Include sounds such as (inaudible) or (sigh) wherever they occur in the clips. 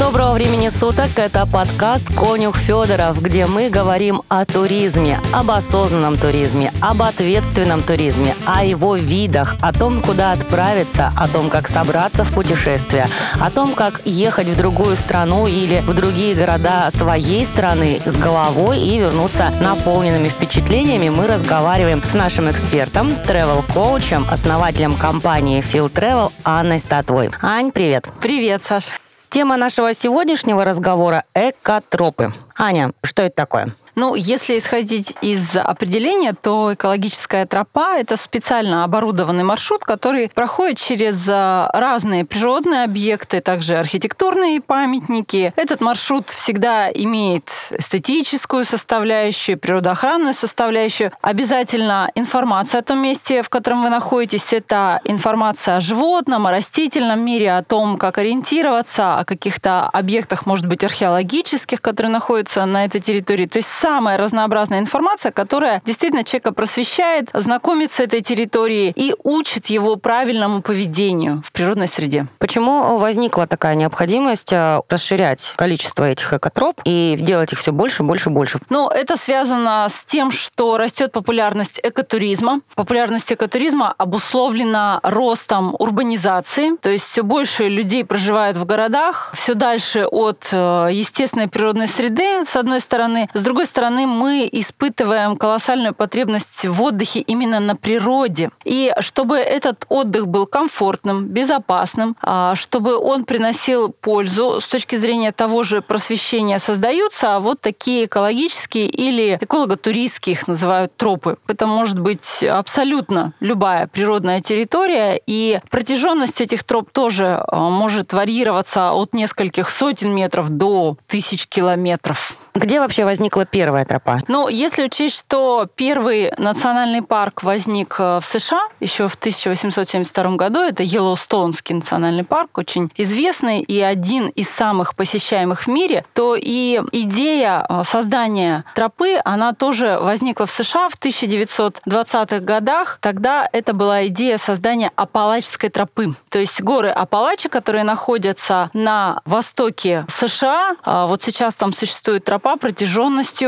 Доброго времени суток. Это подкаст «Конюх Федоров», где мы говорим о туризме, об осознанном туризме, об ответственном туризме, о его видах, о том, куда отправиться, о том, как собраться в путешествие, о том, как ехать в другую страну или в другие города своей страны с головой и вернуться наполненными впечатлениями. Мы разговариваем с нашим экспертом, travel-коучем, основателем компании Feel Travel Анной Статвой. Ань, привет. Привет, Саш. Тема нашего сегодняшнего разговора – экотропы. Аня, что это такое? Ну, если исходить из определения, то экологическая тропа – это специально оборудованный маршрут, который проходит через э, разные природные объекты, также архитектурные памятники. Этот маршрут всегда имеет эстетическую составляющую, природоохранную составляющую. Обязательно информация о том месте, в котором вы находитесь. Это информация о животном, о растительном мире, о том, как ориентироваться, о каких-то объектах, может быть, археологических, которые находятся на этой территории. То есть самая разнообразная информация, которая действительно человека просвещает, знакомит с этой территорией и учит его правильному поведению в природной среде. Почему возникла такая необходимость э, расширять количество этих экотроп и сделать их все больше, больше, больше? Ну, это связано с тем, что растет популярность экотуризма. Популярность экотуризма обусловлена ростом урбанизации, то есть все больше людей проживают в городах, все дальше от э, естественной природной среды, с одной стороны. С другой стороны, мы испытываем колоссальную потребность в отдыхе именно на природе. И чтобы этот отдых был комфортным, безопасным, а, чтобы он приносил пользу с точки зрения того же просвещения, создаются вот такие экологические или эколого-туристские их называют тропы. Это может быть абсолютно любая природная территория, и протяженность этих троп тоже а, может варьироваться от нескольких сотен метров до тысяч километров. Где вообще возникла первая тропа? Ну, если учесть, что первый национальный парк возник э, в США еще в 1872 году, это Йеллоустонский национальный парк, очень известный и один из самых посещаемых в мире, то и идея э, создания тропы, она тоже возникла в США в 1920-х годах. Тогда это была идея создания Апалачской тропы. То есть горы Апалачи, которые находятся на востоке США, а вот сейчас там существует тропа тропа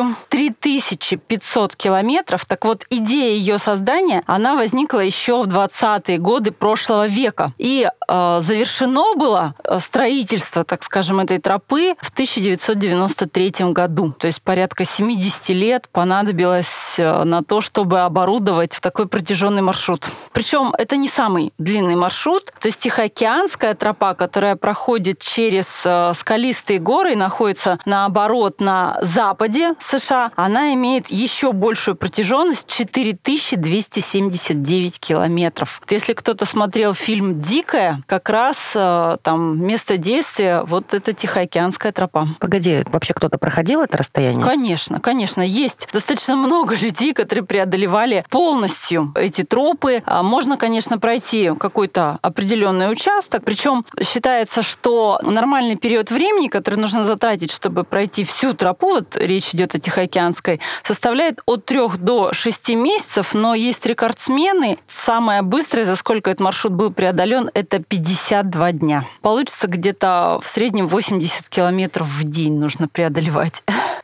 протяженностью 3500 километров. Так вот, идея ее создания, она возникла еще в 20-е годы прошлого века. И завершено было э, строительство, так скажем, этой тропы в 1993 году. То есть порядка 70 лет понадобилось э, на то, чтобы оборудовать такой протяженный маршрут. Причем это не самый длинный маршрут. То есть Тихоокеанская тропа, которая проходит через э, скалистые горы и находится наоборот на западе США, она имеет еще большую протяженность 4279 километров. Если кто-то смотрел фильм «Дикая», как раз э, там место действия вот это Тихоокеанская тропа. Погоди, вообще кто-то проходил это расстояние? Конечно, конечно. Есть достаточно много (laughs) людей, которые преодолевали полностью эти тропы. А можно, конечно, пройти какой-то определенный участок. Причем считается, что нормальный период времени, который нужно затратить, чтобы пройти всю тропу, тропу, вот речь идет о Тихоокеанской, составляет от 3 до 6 месяцев, но есть рекордсмены. Самое быстрое, за сколько этот маршрут был преодолен, это 52 дня. Получится где-то в среднем 80 километров в день нужно преодолевать.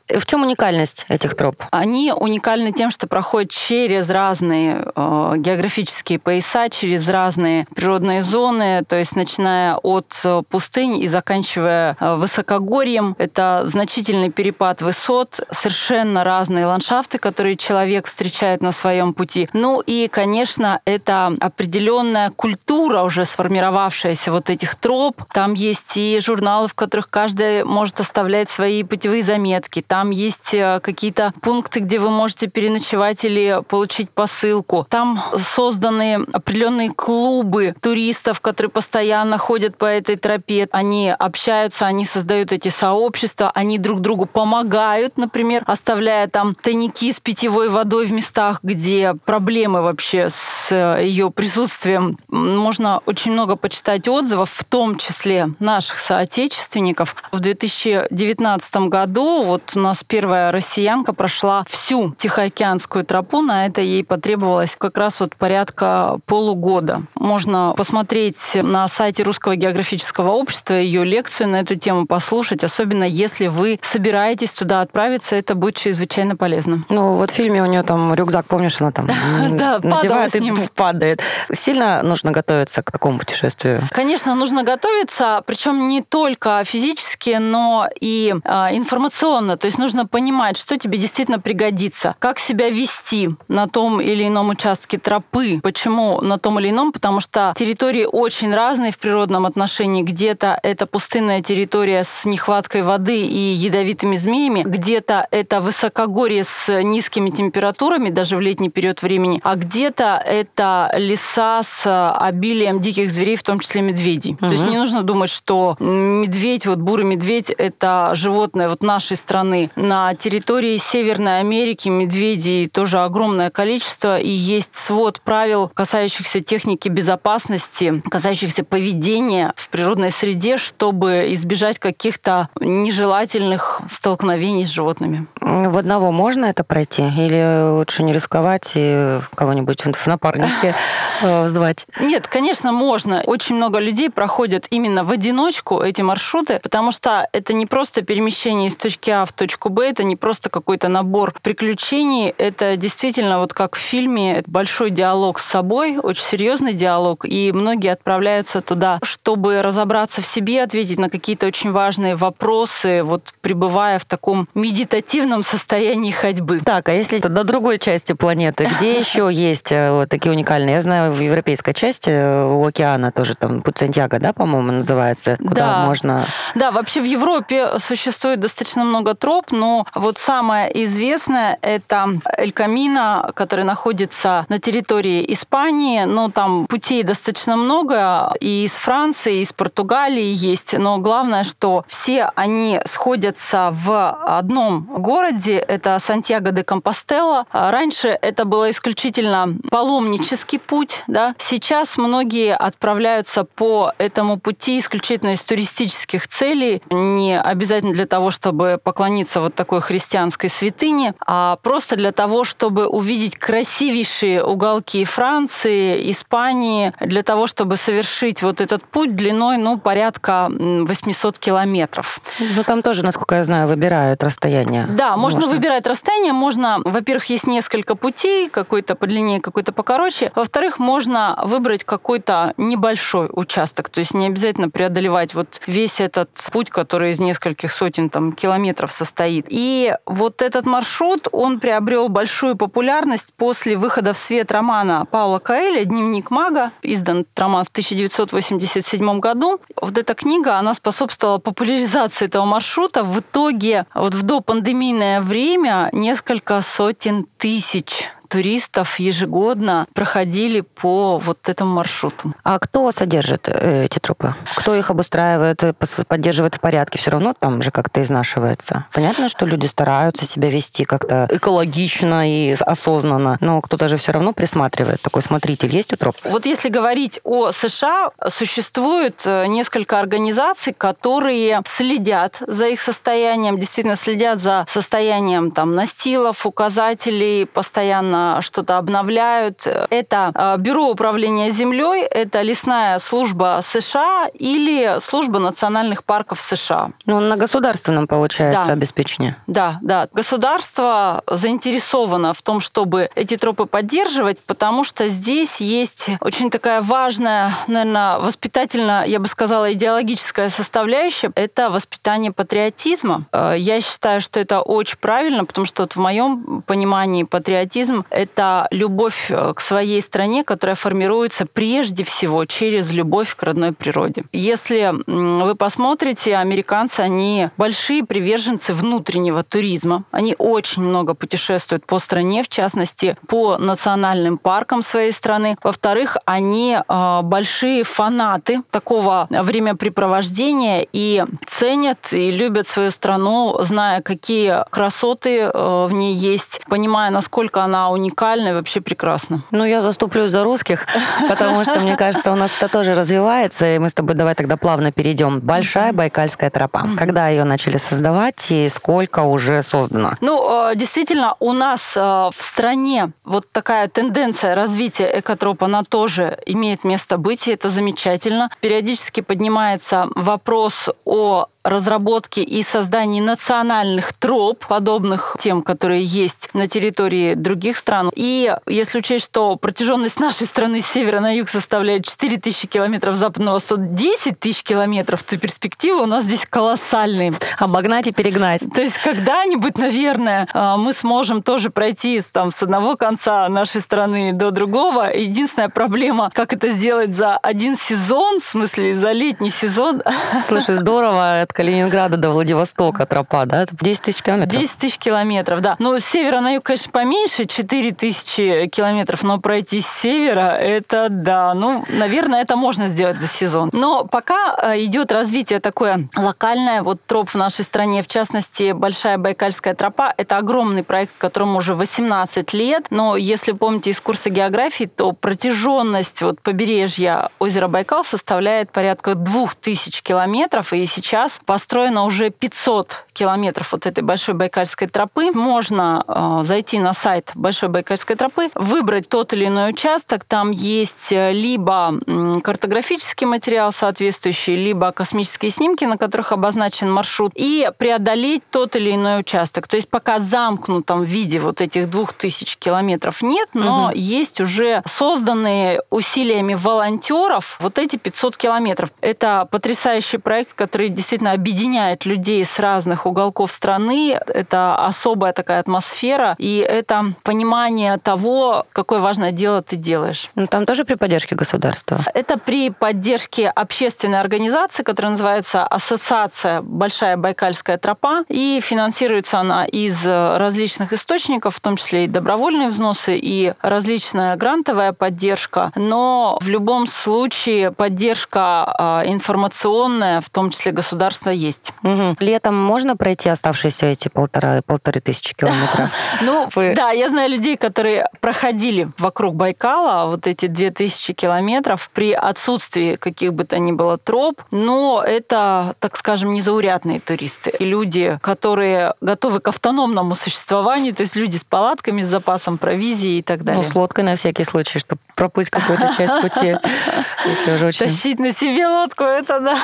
В чем уникальность этих троп? Они уникальны тем, что проходят через разные э, географические пояса, через разные природные зоны, то есть начиная от э, пустынь и заканчивая э, высокогорьем. Это значительный перепад высот, совершенно разные ландшафты, которые человек встречает на своем пути. Ну и, конечно, это определенная культура уже сформировавшаяся вот этих троп. Там есть и журналы, в которых каждый может оставлять свои путевые заметки. Там там есть э, какие-то пункты, где вы можете переночевать или получить посылку. Там созданы определенные клубы туристов, которые постоянно ходят по этой тропе. Они общаются, они создают эти сообщества, они друг другу помогают, например, оставляя там тайники с питьевой водой в местах, где проблемы вообще с э, ее присутствием. Можно очень много почитать отзывов, в том числе наших соотечественников. В 2019 году вот на нас первая россиянка прошла всю Тихоокеанскую тропу. На это ей потребовалось как раз вот порядка полугода. Можно посмотреть на сайте Русского географического общества ее лекцию на эту тему, послушать, особенно если вы собираетесь туда отправиться, это будет чрезвычайно полезно. Ну, вот в фильме у нее там рюкзак, помнишь, она там (laughs) надевает и падает. Сильно нужно готовиться к такому путешествию? Конечно, нужно готовиться, причем не только физически, но и а, информационно. То есть нужно понимать, что тебе действительно пригодится, как себя вести на том или ином участке тропы. Почему на том или ином? Потому что территории очень разные в природном отношении. Где-то это пустынная территория с нехваткой воды и ядовитыми змеями, где-то это высокогорье с низкими температурами, даже в летний период времени, а где-то это леса с обилием диких зверей, в том числе медведей. Угу. То есть не нужно думать, что медведь, вот бурый медведь, это животное вот нашей страны. На территории Северной Америки медведей тоже огромное количество, и есть свод правил, касающихся техники безопасности, касающихся поведения в природной среде, чтобы избежать каких-то нежелательных столкновений с животными. В одного можно это пройти? Или лучше не рисковать и кого-нибудь в напарнике (laughs) э, звать? Нет, конечно, можно. Очень много людей проходят именно в одиночку эти маршруты, потому что это не просто перемещение из точки А в точку Б, это не просто какой-то набор приключений, это действительно вот как в фильме большой диалог с собой, очень серьезный диалог, и многие отправляются туда, чтобы разобраться в себе, ответить на какие-то очень важные вопросы, вот пребывая в таком медитативном состоянии ходьбы. Так, а если на другой части планеты, где (laughs) еще есть э, вот такие уникальные? Я знаю, в европейской части э, у океана тоже там Путь Сантьяго, да, по-моему, называется, куда да. можно... Да, вообще в Европе существует достаточно много троп, но вот самое известное это Эль Камино, который находится на территории Испании, но там путей достаточно много, и из Франции, и из Португалии есть, но главное, что все они сходятся в одном городе, это Сантьяго де Компостела. Раньше это было исключительно паломнический путь, да. Сейчас многие отправляются по этому пути исключительно из туристических целей, не обязательно для того, чтобы поклониться вот такой христианской святыне, а просто для того, чтобы увидеть красивейшие уголки Франции, Испании, для того, чтобы совершить вот этот путь длиной, ну, порядка 800 километров. Ну, там тоже, насколько я знаю, выбирают расстояние. Да, можно, можно выбирать расстояние, можно, во-первых, есть несколько путей, какой-то подлиннее, какой-то покороче. Во-вторых, можно выбрать какой-то небольшой участок, то есть не обязательно преодолевать вот весь этот путь, который из нескольких сотен там, километров состоит. И вот этот маршрут, он приобрел большую популярность после выхода в свет романа Паула Каэля «Дневник мага», издан роман в 1987 году. Вот эта книга, она способствовала популяризации этого маршрута. В итоге вот в допандемийное время несколько сотен тысяч туристов ежегодно проходили по вот этому маршруту. А кто содержит э, эти трупы? Кто их обустраивает, э, поддерживает в порядке? Все равно там же как-то изнашивается. Понятно, что люди стараются себя вести как-то экологично и осознанно, но кто-то же все равно присматривает. Такой смотритель есть у троп? Вот если говорить о США, существует э, несколько организаций, которые следят за их состоянием, действительно следят за состоянием там настилов, указателей, постоянно что-то обновляют. Это а, Бюро управления землей, это лесная служба США или служба национальных парков США. Ну, на государственном, получается, да. обеспечение. Да, да. Государство заинтересовано в том, чтобы эти тропы поддерживать, потому что здесь есть очень такая важная, наверное, воспитательно, я бы сказала, идеологическая составляющая. Это воспитание патриотизма. Э, я считаю, что это очень правильно, потому что вот в моем понимании патриотизм это любовь э, к своей стране, которая формируется прежде всего через любовь к родной природе. Если вы посмотрите, американцы, они большие приверженцы внутреннего туризма. Они очень много путешествуют по стране, в частности, по национальным паркам своей страны. Во-вторых, они э, большие фанаты такого времяпрепровождения и ценят и любят свою страну, зная, какие красоты э, в ней есть, понимая, насколько она уникально и вообще прекрасно. Ну, я заступлюсь за русских, (laughs) потому что, мне кажется, у нас это тоже развивается, и мы с тобой давай тогда плавно перейдем. Большая Байкальская тропа. Когда ее начали создавать и сколько уже создано? Ну, э, действительно, у нас э, в стране вот такая тенденция развития экотроп, она тоже имеет место быть, и это замечательно. Периодически поднимается вопрос о разработке и создании национальных троп, подобных тем, которые есть на территории других стран. И если учесть, что протяженность нашей страны с севера на юг составляет 4 тысячи километров, с запада на восток 10 тысяч километров, то перспективы у нас здесь колоссальные. Обогнать и перегнать. То есть когда-нибудь, наверное, а, мы сможем тоже пройти там, с одного конца нашей страны до другого. Единственная проблема, как это сделать за один сезон, в смысле за летний сезон. Слушай, здорово от Калининграда до Владивостока тропа, да? 10 тысяч километров. 10 тысяч километров, да. Ну, с севера на юг, конечно, поменьше, 4 тысячи километров, но пройти с севера, это да. Ну, наверное, это можно сделать за сезон. Но пока э, идет развитие такое локальное, вот троп в нашей стране, в частности, Большая Байкальская тропа, это огромный проект, которому уже 18 лет, но если помните из курса географии, то протяженность вот побережья озера Байкал составляет порядка 2000 километров, и сейчас построено уже 500 километров вот этой Большой Байкальской тропы. Можно э, зайти на сайт Большой Байкальской тропы, выбрать тот или иной участок. Там есть э, либо картографический материал соответствующий, либо космические снимки, на которых обозначен маршрут, и преодолеть тот или иной участок. То есть пока замкнутом виде вот этих двух тысяч километров нет, но угу. есть уже созданные усилиями волонтеров вот эти 500 километров. Это потрясающий проект, который действительно объединяет людей с разных уголков страны. Это особая такая атмосфера, и это понимание того, какое важное дело ты делаешь. Ну, там тоже при поддержке государства? Это при поддержке общественной организации, которая называется Ассоциация Большая Байкальская тропа, и финансируется она из различных источников, в том числе и добровольные взносы, и различная грантовая поддержка. Но в любом случае поддержка а, информационная, в том числе государства, есть. Угу. Летом можно пройти оставшиеся эти полтора, полторы тысячи километров? (laughs) Ну, да, я знаю людей, которые проходили вокруг Байкала вот эти две тысячи километров при отсутствии каких бы то ни было троп, но это, так скажем, незаурядные туристы. И люди, которые готовы к автономному существованию, то есть люди с палатками, с запасом провизии и так далее. Ну, с лодкой на всякий случай, чтобы проплыть какую-то часть пути. (laughs) Тащить на себе лодку, это да.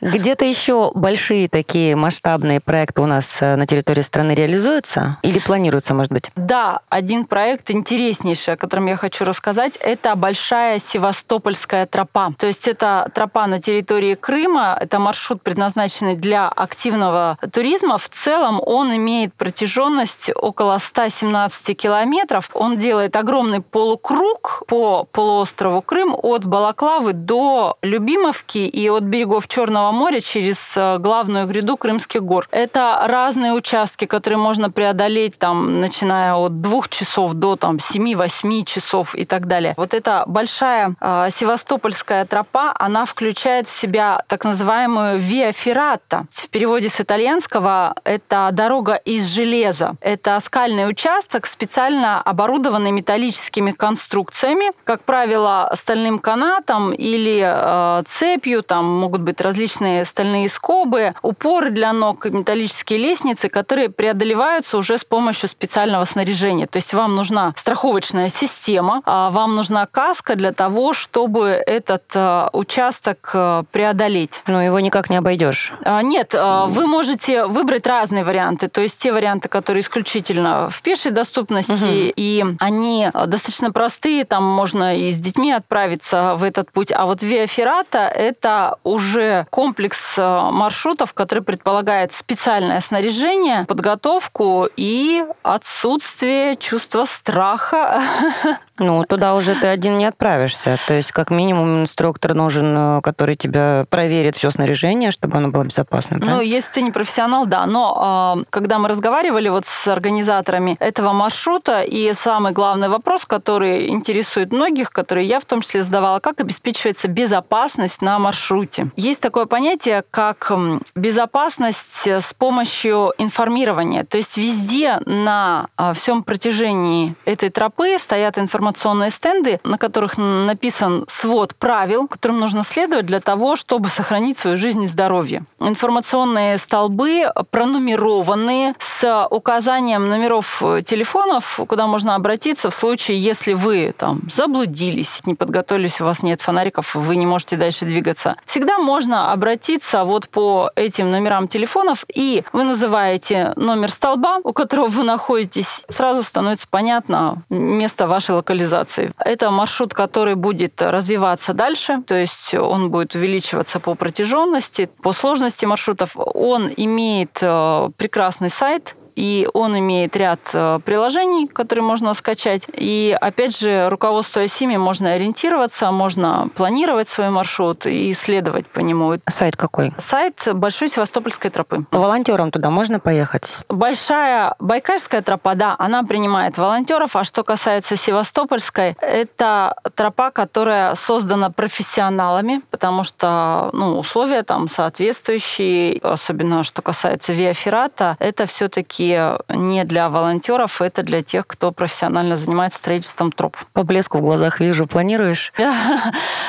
Где-то еще большие такие масштабные проекты у нас э, на территории страны реализуются? Или планируются, может быть? Да, один проект интереснейший, о котором я хочу рассказать, это большая Севастопольская тропа. То есть это тропа на территории Крыма, это маршрут, предназначенный для активного туризма. В целом он имеет протяженность около 117 километров. Он делает огромный полукруг по полуострову Крым от Балаклавы до Любимовки и от берегов Черного моря через главную гряду Крымских гор. Это разные участки, которые можно преодолеть, там, начиная от двух часов до там, 7-8 часов и так далее. Вот эта большая э, севастопольская тропа, она включает в себя так называемую Виа Феррата. В переводе с итальянского это дорога из железа. Это скальный участок, специально оборудованный металлическими конструкциями, как правило, стальным канатом или э, цепью, там могут быть различные стальные скобы, упоры для ног, металлические лестницы, которые преодолеваются уже с помощью специального снаряжения. То есть вам нужна страховочная система, а вам нужна каска для того, чтобы этот э, участок э, преодолеть. Но его никак не обойдешь. А, нет, вы можете выбрать разные варианты. То есть те варианты, которые исключительно в пешей доступности, угу. и они достаточно простые, там можно и с детьми отправиться в этот путь. А вот Виа Феррата – это уже комплекс маршрутов, который предполагает специальное снаряжение, подготовку и отсутствие чувства страха. (laughs) Ну, туда уже ты один не отправишься. То есть, как минимум, инструктор нужен, э, который тебя проверит все снаряжение, чтобы оно было безопасным. Ну, если ты не профессионал, да. Но э, когда мы разговаривали вот с организаторами этого маршрута, и самый главный вопрос, который интересует многих, который я в том числе задавала, как обеспечивается безопасность на маршруте. Есть такое понятие, как как безопасность с помощью информирования. То есть везде на а, всем протяжении этой тропы стоят информационные стенды, на которых написан свод правил, которым нужно следовать для того, чтобы сохранить свою жизнь и здоровье. Информационные столбы пронумерованные с указанием номеров э, телефонов, куда можно обратиться в случае, если вы там заблудились, не подготовились, у вас нет фонариков, вы не можете дальше двигаться. Всегда можно обратиться вот по этим номерам телефонов, и вы называете номер столба, у которого вы находитесь, сразу становится понятно место вашей локализации. Это маршрут, который будет развиваться дальше, то есть он будет увеличиваться по протяженности, по сложности маршрутов. Он имеет э, прекрасный сайт, и он имеет ряд э, приложений, которые можно скачать. И опять же, руководствуясь ими, можно ориентироваться, можно планировать свой маршрут и исследовать по нему. Сайт какой? Сайт Большой Севастопольской тропы. Волонтерам туда можно поехать? Большая Байкальская тропа, да, она принимает волонтеров. А что касается Севастопольской, это тропа, которая создана профессионалами, потому что ну, условия там соответствующие, особенно что касается виаферата, это все-таки не для волонтеров, это для тех, кто профессионально занимается строительством троп. По блеску в глазах вижу. Планируешь? (laughs)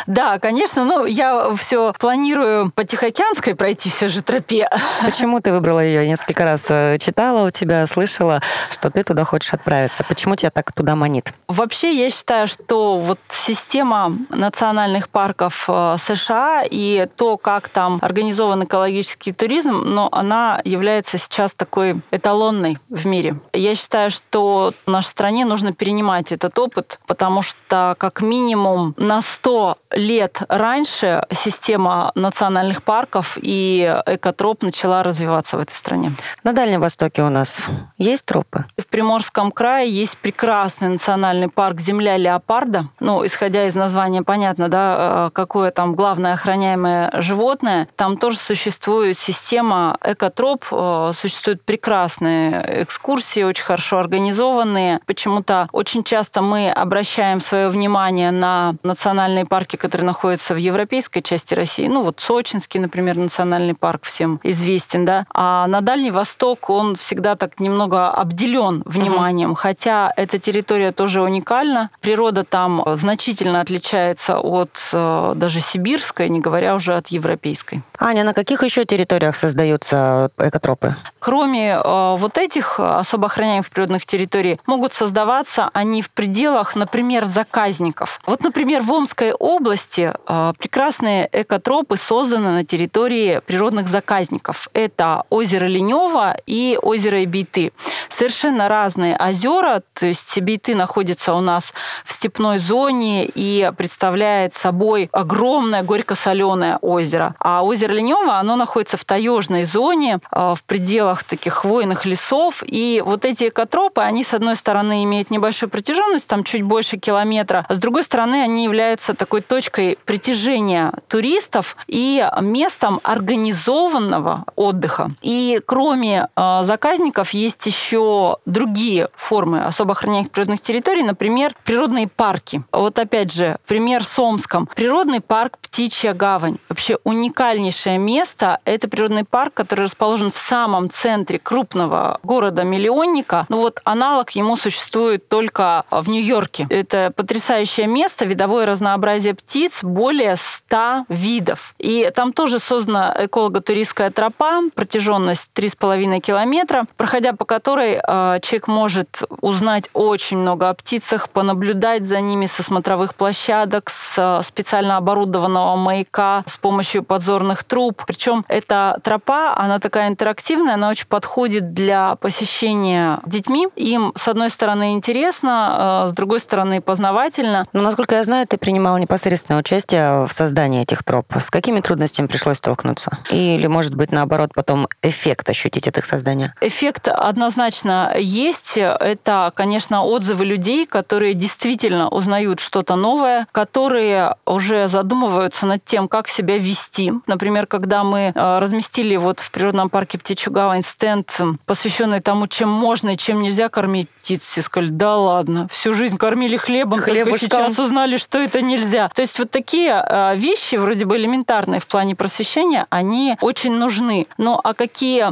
Да, конечно. Ну, я все планирую по Тихоокеанской пройти все же тропе. Почему ты выбрала ее? Несколько раз э, читала у тебя, слышала, что ты туда хочешь отправиться. Почему тебя так туда манит? Вообще, я считаю, что вот система национальных парков э, США и то, как там организован экологический туризм, но она является сейчас такой эталоном эталонной в мире. Я считаю, что нашей стране нужно перенимать этот опыт, потому что как минимум на 100 лет раньше система национальных парков и экотроп начала развиваться в этой стране. На Дальнем Востоке у нас есть тропы? В Приморском крае есть прекрасный национальный парк «Земля леопарда». Ну, исходя из названия, понятно, да, э, какое там главное охраняемое животное. Там тоже существует система экотроп, э, существует экскурсии, очень хорошо организованные. Почему-то очень часто мы обращаем свое внимание на национальные парки, который находится в европейской части России, ну вот Сочинский, например, национальный парк всем известен, да, а на Дальний Восток он всегда так немного обделен вниманием, uh-huh. хотя эта территория тоже уникальна, природа там значительно отличается от э, даже сибирской, не говоря уже от европейской. Аня, на каких еще территориях создаются экотропы? Кроме э, вот этих особо охраняемых природных территорий, могут создаваться они в пределах, например, заказников. Вот, например, в Омской области а, прекрасные экотропы созданы на территории природных заказников. Это озеро Ленева и озеро Эбейты. Совершенно разные озера, то есть Эбейты находится у нас в степной зоне и представляет собой огромное горько-соленое озеро. А озеро Ленева, оно находится в таежной зоне, а, в пределах таких хвойных лесов. И вот эти экотропы, они, с одной стороны, имеют небольшую протяженность, там чуть больше километра, а с другой стороны, они являются такой точкой притяжения туристов и местом организованного отдыха. И кроме э, заказников есть еще другие формы особо охраняемых природных территорий, например, природные парки. Вот опять же, пример с Омском. Природный парк Птичья гавань. Вообще уникальнейшее место. Это природный парк, который расположен в самом центре крупного города-миллионника. Ну вот аналог ему существует только в Нью-Йорке. Это потрясающее место, видовое разнообразие птиц, более 100 видов. И там тоже создана эколого-туристская тропа, протяженность 3,5 километра, проходя по которой э, человек может узнать очень много о птицах, понаблюдать за ними со смотровых площадок, с э, специально оборудованного маяка, с помощью подзорных труб. Причем эта тропа, она такая интерактивная, она очень подходит для посещения детьми. Им, с одной стороны, интересно, э, с другой стороны, познавательно. Но, насколько я знаю, ты принимала непосредственно непосредственное участие в создании этих троп. С какими трудностями пришлось столкнуться? Или, может быть, наоборот, потом эффект ощутить от их создания? Эффект однозначно есть. Это, конечно, отзывы людей, которые действительно узнают что-то новое, которые уже задумываются над тем, как себя вести. Например, когда мы э, разместили вот в природном парке Птичью гавань стенд, посвященная тому, чем можно и чем нельзя кормить птиц. Все сказали, да ладно, всю жизнь кормили хлебом, Хлебушком. только сейчас узнали, что это нельзя. То есть вот такие э, вещи, вроде бы элементарные в плане просвещения, они очень нужны. Но а какие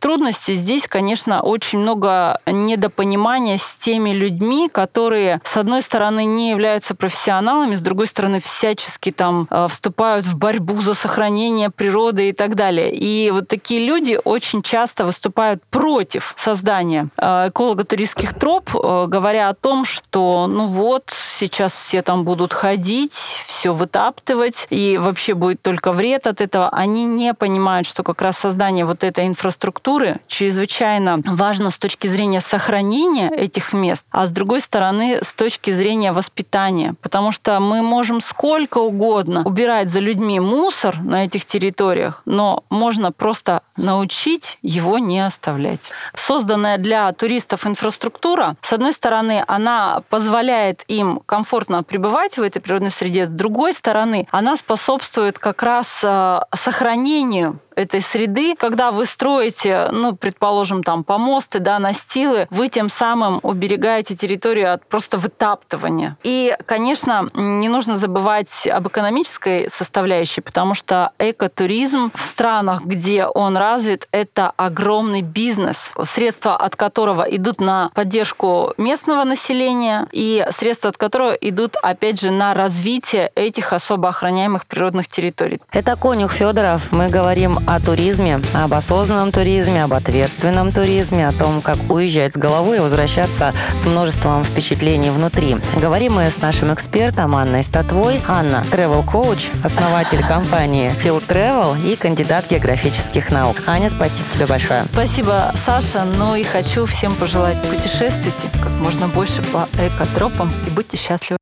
трудности? Здесь, конечно, очень много недопонимания с теми людьми, которые, с одной стороны, не являются профессионалами, с другой стороны, всячески там э, вступают в борьбу за сохранение природы и так далее. И вот такие люди очень часто выступают против создания э, эколого-туристских троп, э, говоря о том, что ну вот, сейчас все там будут ходить, все вытаптывать, и вообще будет только вред от этого. Они не понимают, что как раз создание вот этой инфраструктуры чрезвычайно важно с точки зрения сохранения этих мест, а с другой стороны, с точки зрения воспитания. Потому что мы можем сколько угодно убирать за людьми мусор на этих территориях, но можно просто научить его не оставлять. Созданная для туристов инфраструктура, с одной стороны, она позволяет им комфортно пребывать в этой природной среде, с другой стороны, она способствует как раз э, сохранению этой среды, когда вы строите, ну, предположим, там помосты, да, настилы, вы тем самым уберегаете территорию от просто вытаптывания. И, конечно, не нужно забывать об экономической составляющей, потому что экотуризм в странах, где он развит, это огромный бизнес, средства от которого идут на поддержку местного населения и средства от которого идут, опять же, на развитие этих особо охраняемых природных территорий. Это Конюх Федоров. Мы говорим о туризме, об осознанном туризме, об ответственном туризме, о том, как уезжать с головой и возвращаться с множеством впечатлений внутри. Говорим мы с нашим экспертом Анной Статвой. Анна – travel-коуч, основатель компании Field Travel и кандидат географических наук. Аня, спасибо тебе большое. Спасибо, Саша. Ну и хочу всем пожелать путешествуйте как можно больше по экотропам и будьте счастливы.